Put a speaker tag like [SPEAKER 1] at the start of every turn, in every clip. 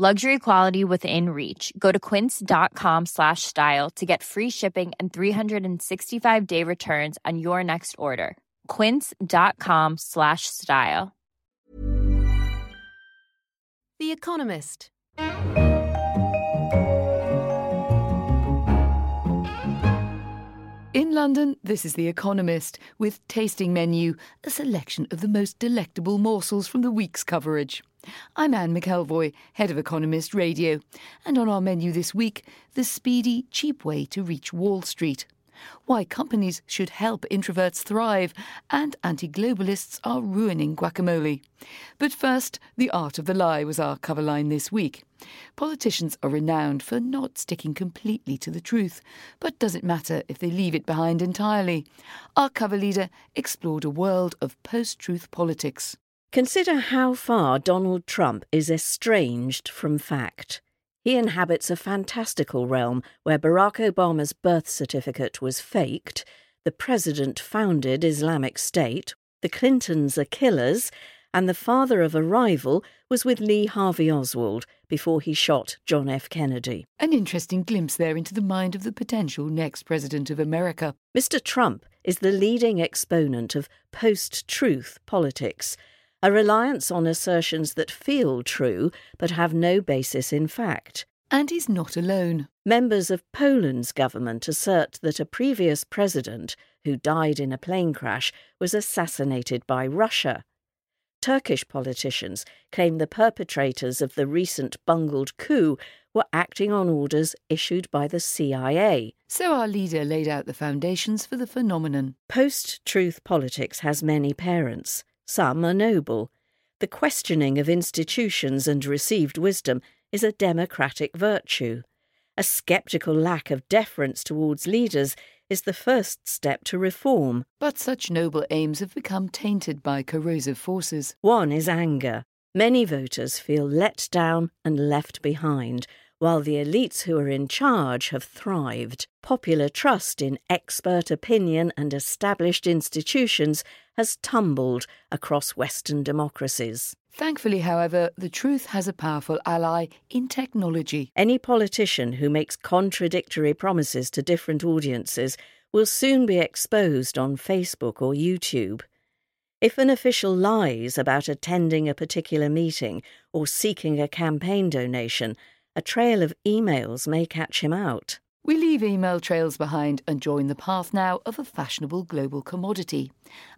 [SPEAKER 1] Luxury quality within reach. Go to quince.com slash style to get free shipping and 365-day returns on your next order. quince.com slash style.
[SPEAKER 2] The Economist.
[SPEAKER 3] In London, this is The Economist with Tasting Menu, a selection of the most delectable morsels from the week's coverage. I'm Anne McElvoy, head of Economist Radio, and on our menu this week, the speedy, cheap way to reach Wall Street. Why companies should help introverts thrive, and anti globalists are ruining guacamole. But first, the art of the lie was our cover line this week. Politicians are renowned for not sticking completely to the truth, but does it matter if they leave it behind entirely? Our cover leader explored a world of post truth politics.
[SPEAKER 4] Consider how far Donald Trump is estranged from fact. He inhabits a fantastical realm where Barack Obama's birth certificate was faked, the president founded Islamic State, the Clintons are killers, and the father of a rival was with Lee Harvey Oswald before he shot John F. Kennedy.
[SPEAKER 3] An interesting glimpse there into the mind of the potential next president of America.
[SPEAKER 4] Mr. Trump is the leading exponent of post truth politics a reliance on assertions that feel true but have no basis in fact.
[SPEAKER 3] And he's not alone.
[SPEAKER 4] Members of Poland's government assert that a previous president, who died in a plane crash, was assassinated by Russia. Turkish politicians claim the perpetrators of the recent bungled coup were acting on orders issued by the CIA.
[SPEAKER 3] So our leader laid out the foundations for the phenomenon.
[SPEAKER 4] Post truth politics has many parents. Some are noble. The questioning of institutions and received wisdom is a democratic virtue. A sceptical lack of deference towards leaders is the first step to reform.
[SPEAKER 3] But such noble aims have become tainted by corrosive forces.
[SPEAKER 4] One is anger. Many voters feel let down and left behind, while the elites who are in charge have thrived. Popular trust in expert opinion and established institutions has tumbled across Western democracies.
[SPEAKER 3] Thankfully, however, the truth has a powerful ally in technology.
[SPEAKER 4] Any politician who makes contradictory promises to different audiences will soon be exposed on Facebook or YouTube. If an official lies about attending a particular meeting or seeking a campaign donation, a trail of emails may catch him out.
[SPEAKER 3] We leave email trails behind and join the path now of a fashionable global commodity.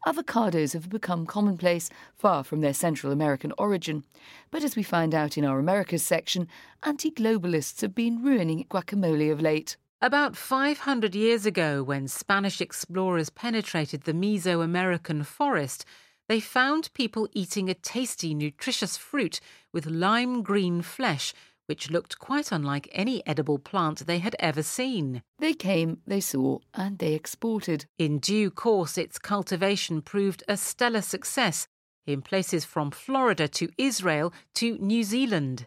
[SPEAKER 3] Avocados have become commonplace, far from their Central American origin. But as we find out in our Americas section, anti globalists have been ruining guacamole of late.
[SPEAKER 5] About 500 years ago, when Spanish explorers penetrated the Mesoamerican forest, they found people eating a tasty, nutritious fruit with lime green flesh which looked quite unlike any edible plant they had ever seen.
[SPEAKER 3] They came, they saw, and they exported.
[SPEAKER 5] In due course, its cultivation proved a stellar success in places from Florida to Israel to New Zealand.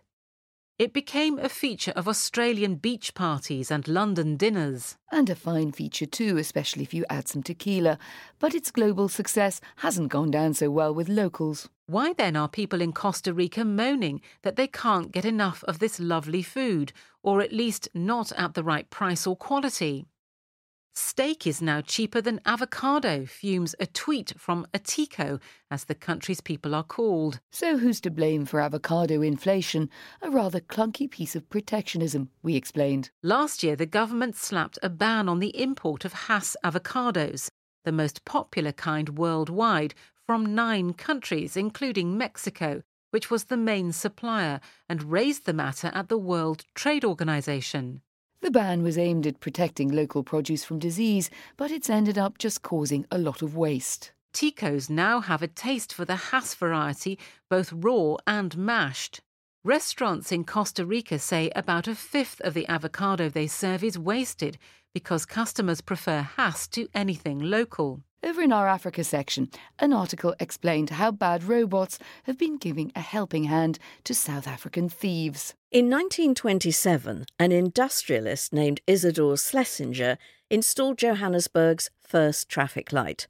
[SPEAKER 5] It became a feature of Australian beach parties and London dinners.
[SPEAKER 3] And a fine feature too, especially if you add some tequila. But its global success hasn't gone down so well with locals.
[SPEAKER 5] Why then are people in Costa Rica moaning that they can't get enough of this lovely food, or at least not at the right price or quality? Steak is now cheaper than avocado, fumes a tweet from a Tico, as the country's people are called.
[SPEAKER 3] So who's to blame for avocado inflation? A rather clunky piece of protectionism, we explained.
[SPEAKER 5] Last year, the government slapped a ban on the import of Hass avocados, the most popular kind worldwide, from nine countries, including Mexico, which was the main supplier, and raised the matter at the World Trade Organization.
[SPEAKER 3] The ban was aimed at protecting local produce from disease, but it's ended up just causing a lot of waste.
[SPEAKER 5] Ticos now have a taste for the Hass variety, both raw and mashed. Restaurants in Costa Rica say about a fifth of the avocado they serve is wasted because customers prefer Hass to anything local.
[SPEAKER 3] Over in our Africa section, an article explained how bad robots have been giving a helping hand to South African thieves.
[SPEAKER 4] In 1927, an industrialist named Isidor Schlesinger installed Johannesburg's first traffic light.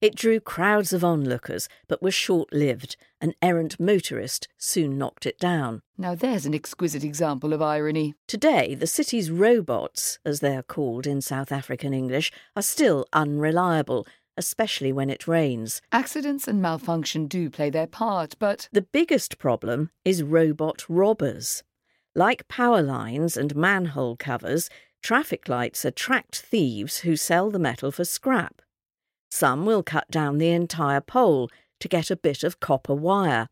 [SPEAKER 4] It drew crowds of onlookers, but was short lived. An errant motorist soon knocked it down.
[SPEAKER 3] Now there's an exquisite example of irony.
[SPEAKER 4] Today, the city's robots, as they are called in South African English, are still unreliable, especially when it rains.
[SPEAKER 3] Accidents and malfunction do play their part, but.
[SPEAKER 4] The biggest problem is robot robbers. Like power lines and manhole covers, traffic lights attract thieves who sell the metal for scrap. Some will cut down the entire pole to get a bit of copper wire.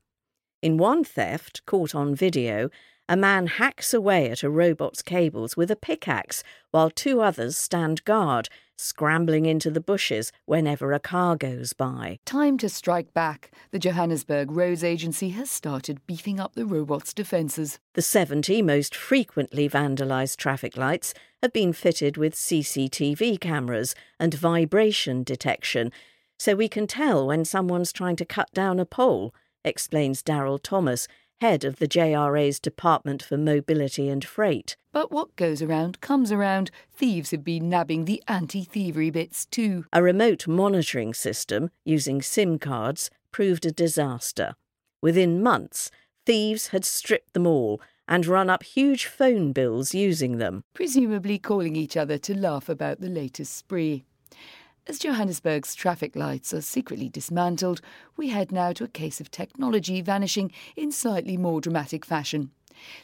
[SPEAKER 4] In one theft, caught on video, a man hacks away at a robot's cables with a pickaxe while two others stand guard, scrambling into the bushes whenever a car goes by.
[SPEAKER 3] Time to strike back. The Johannesburg Roads Agency has started beefing up the robot's defences.
[SPEAKER 4] The 70 most frequently vandalised traffic lights have been fitted with CCTV cameras and vibration detection, so we can tell when someone's trying to cut down a pole, explains Daryl Thomas, head of the JRA's Department for Mobility and Freight.
[SPEAKER 3] But what goes around comes around. Thieves have been nabbing the anti thievery bits too.
[SPEAKER 4] A remote monitoring system using SIM cards proved a disaster. Within months, thieves had stripped them all and run up huge phone bills using them.
[SPEAKER 3] Presumably calling each other to laugh about the latest spree. As Johannesburg's traffic lights are secretly dismantled, we head now to a case of technology vanishing in slightly more dramatic fashion.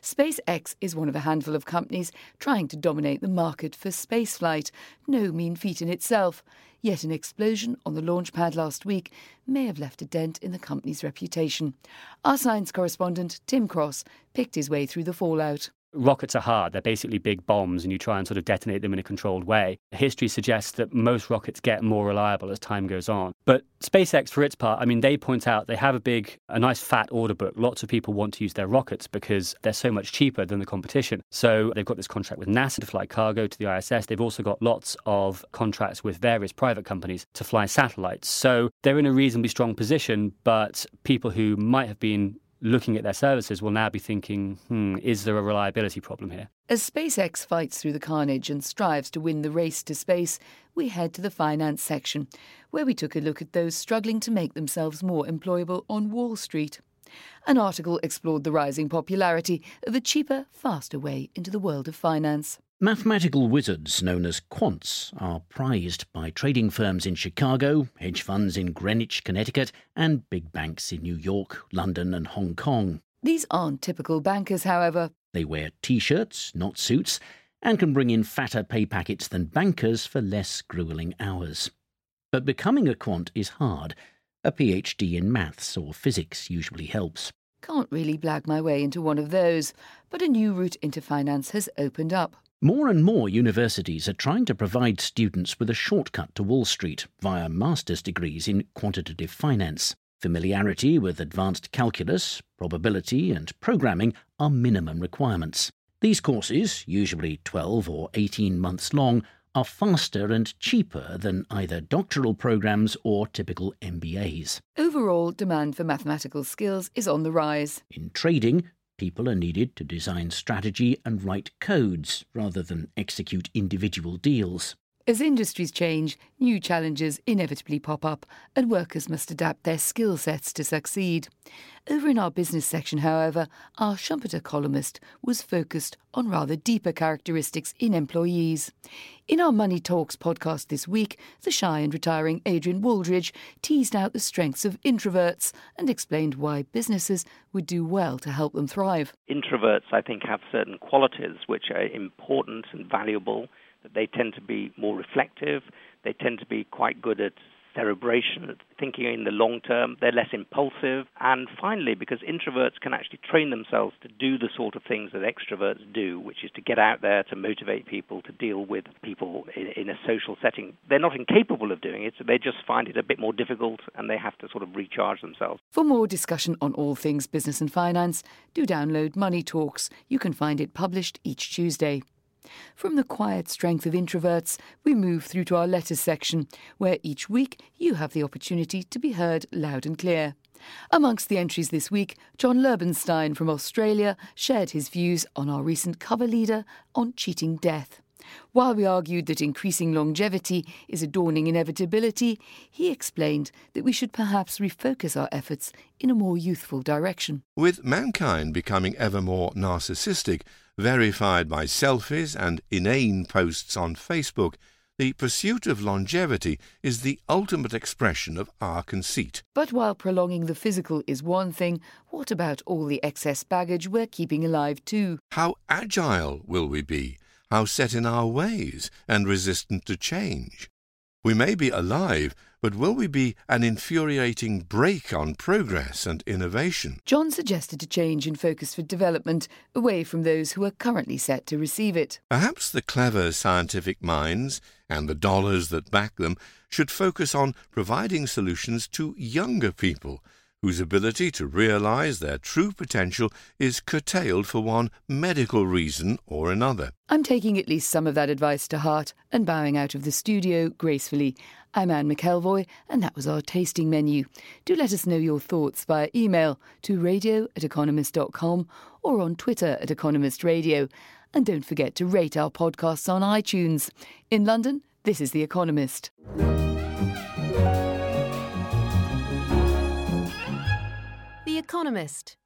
[SPEAKER 3] SpaceX is one of a handful of companies trying to dominate the market for spaceflight, no mean feat in itself. Yet an explosion on the launch pad last week may have left a dent in the company's reputation. Our science correspondent, Tim Cross, picked his way through the fallout.
[SPEAKER 6] Rockets are hard. They're basically big bombs, and you try and sort of detonate them in a controlled way. History suggests that most rockets get more reliable as time goes on. But SpaceX, for its part, I mean, they point out they have a big, a nice fat order book. Lots of people want to use their rockets because they're so much cheaper than the competition. So they've got this contract with NASA to fly cargo to the ISS. They've also got lots of contracts with various private companies to fly satellites. So they're in a reasonably strong position, but people who might have been looking at their services will now be thinking, hmm, is there a reliability problem here?
[SPEAKER 3] As SpaceX fights through the carnage and strives to win the race to space, we head to the finance section, where we took a look at those struggling to make themselves more employable on Wall Street. An article explored the rising popularity of a cheaper, faster way into the world of finance.
[SPEAKER 7] Mathematical wizards known as quants are prized by trading firms in Chicago, hedge funds in Greenwich, Connecticut, and big banks in New York, London, and Hong Kong.
[SPEAKER 3] These aren't typical bankers, however.
[SPEAKER 7] They wear t shirts, not suits, and can bring in fatter pay packets than bankers for less grueling hours. But becoming a quant is hard. A PhD in maths or physics usually helps.
[SPEAKER 3] Can't really blag my way into one of those, but a new route into finance has opened up.
[SPEAKER 7] More and more universities are trying to provide students with a shortcut to Wall Street via master's degrees in quantitative finance. Familiarity with advanced calculus, probability, and programming are minimum requirements. These courses, usually 12 or 18 months long, are faster and cheaper than either doctoral programs or typical MBAs.
[SPEAKER 3] Overall, demand for mathematical skills is on the rise.
[SPEAKER 7] In trading, People are needed to design strategy and write codes rather than execute individual deals.
[SPEAKER 3] As industries change, new challenges inevitably pop up, and workers must adapt their skill sets to succeed. Over in our business section, however, our Schumpeter columnist was focused on rather deeper characteristics in employees. In our Money Talks podcast this week, the shy and retiring Adrian Wooldridge teased out the strengths of introverts and explained why businesses would do well to help them thrive.
[SPEAKER 8] Introverts, I think, have certain qualities which are important and valuable they tend to be more reflective. They tend to be quite good at cerebration, thinking in the long term. They're less impulsive. And finally, because introverts can actually train themselves to do the sort of things that extroverts do, which is to get out there, to motivate people, to deal with people in, in a social setting. They're not incapable of doing it, so they just find it a bit more difficult and they have to sort of recharge themselves.
[SPEAKER 3] For more discussion on all things business and finance, do download Money Talks. You can find it published each Tuesday. From the quiet strength of introverts, we move through to our letters section, where each week you have the opportunity to be heard loud and clear. Amongst the entries this week, John Lerbenstein from Australia shared his views on our recent cover leader on cheating death. While we argued that increasing longevity is a dawning inevitability, he explained that we should perhaps refocus our efforts in a more youthful direction.
[SPEAKER 9] With mankind becoming ever more narcissistic, verified by selfies and inane posts on Facebook, the pursuit of longevity is the ultimate expression of our conceit.
[SPEAKER 3] But while prolonging the physical is one thing, what about all the excess baggage we're keeping alive too?
[SPEAKER 9] How agile will we be? How set in our ways and resistant to change? We may be alive, but will we be an infuriating brake on progress and innovation?
[SPEAKER 3] John suggested a change in focus for development away from those who are currently set to receive it.
[SPEAKER 9] Perhaps the clever scientific minds and the dollars that back them should focus on providing solutions to younger people whose ability to realize their true potential is curtailed for one medical reason or another.
[SPEAKER 3] I'm taking at least some of that advice to heart and bowing out of the studio gracefully. I'm Anne McElvoy, and that was our tasting menu. Do let us know your thoughts via email to radio at economist.com or on Twitter at Economist Radio. And don't forget to rate our podcasts on iTunes. In London, this is The Economist.
[SPEAKER 2] Economist.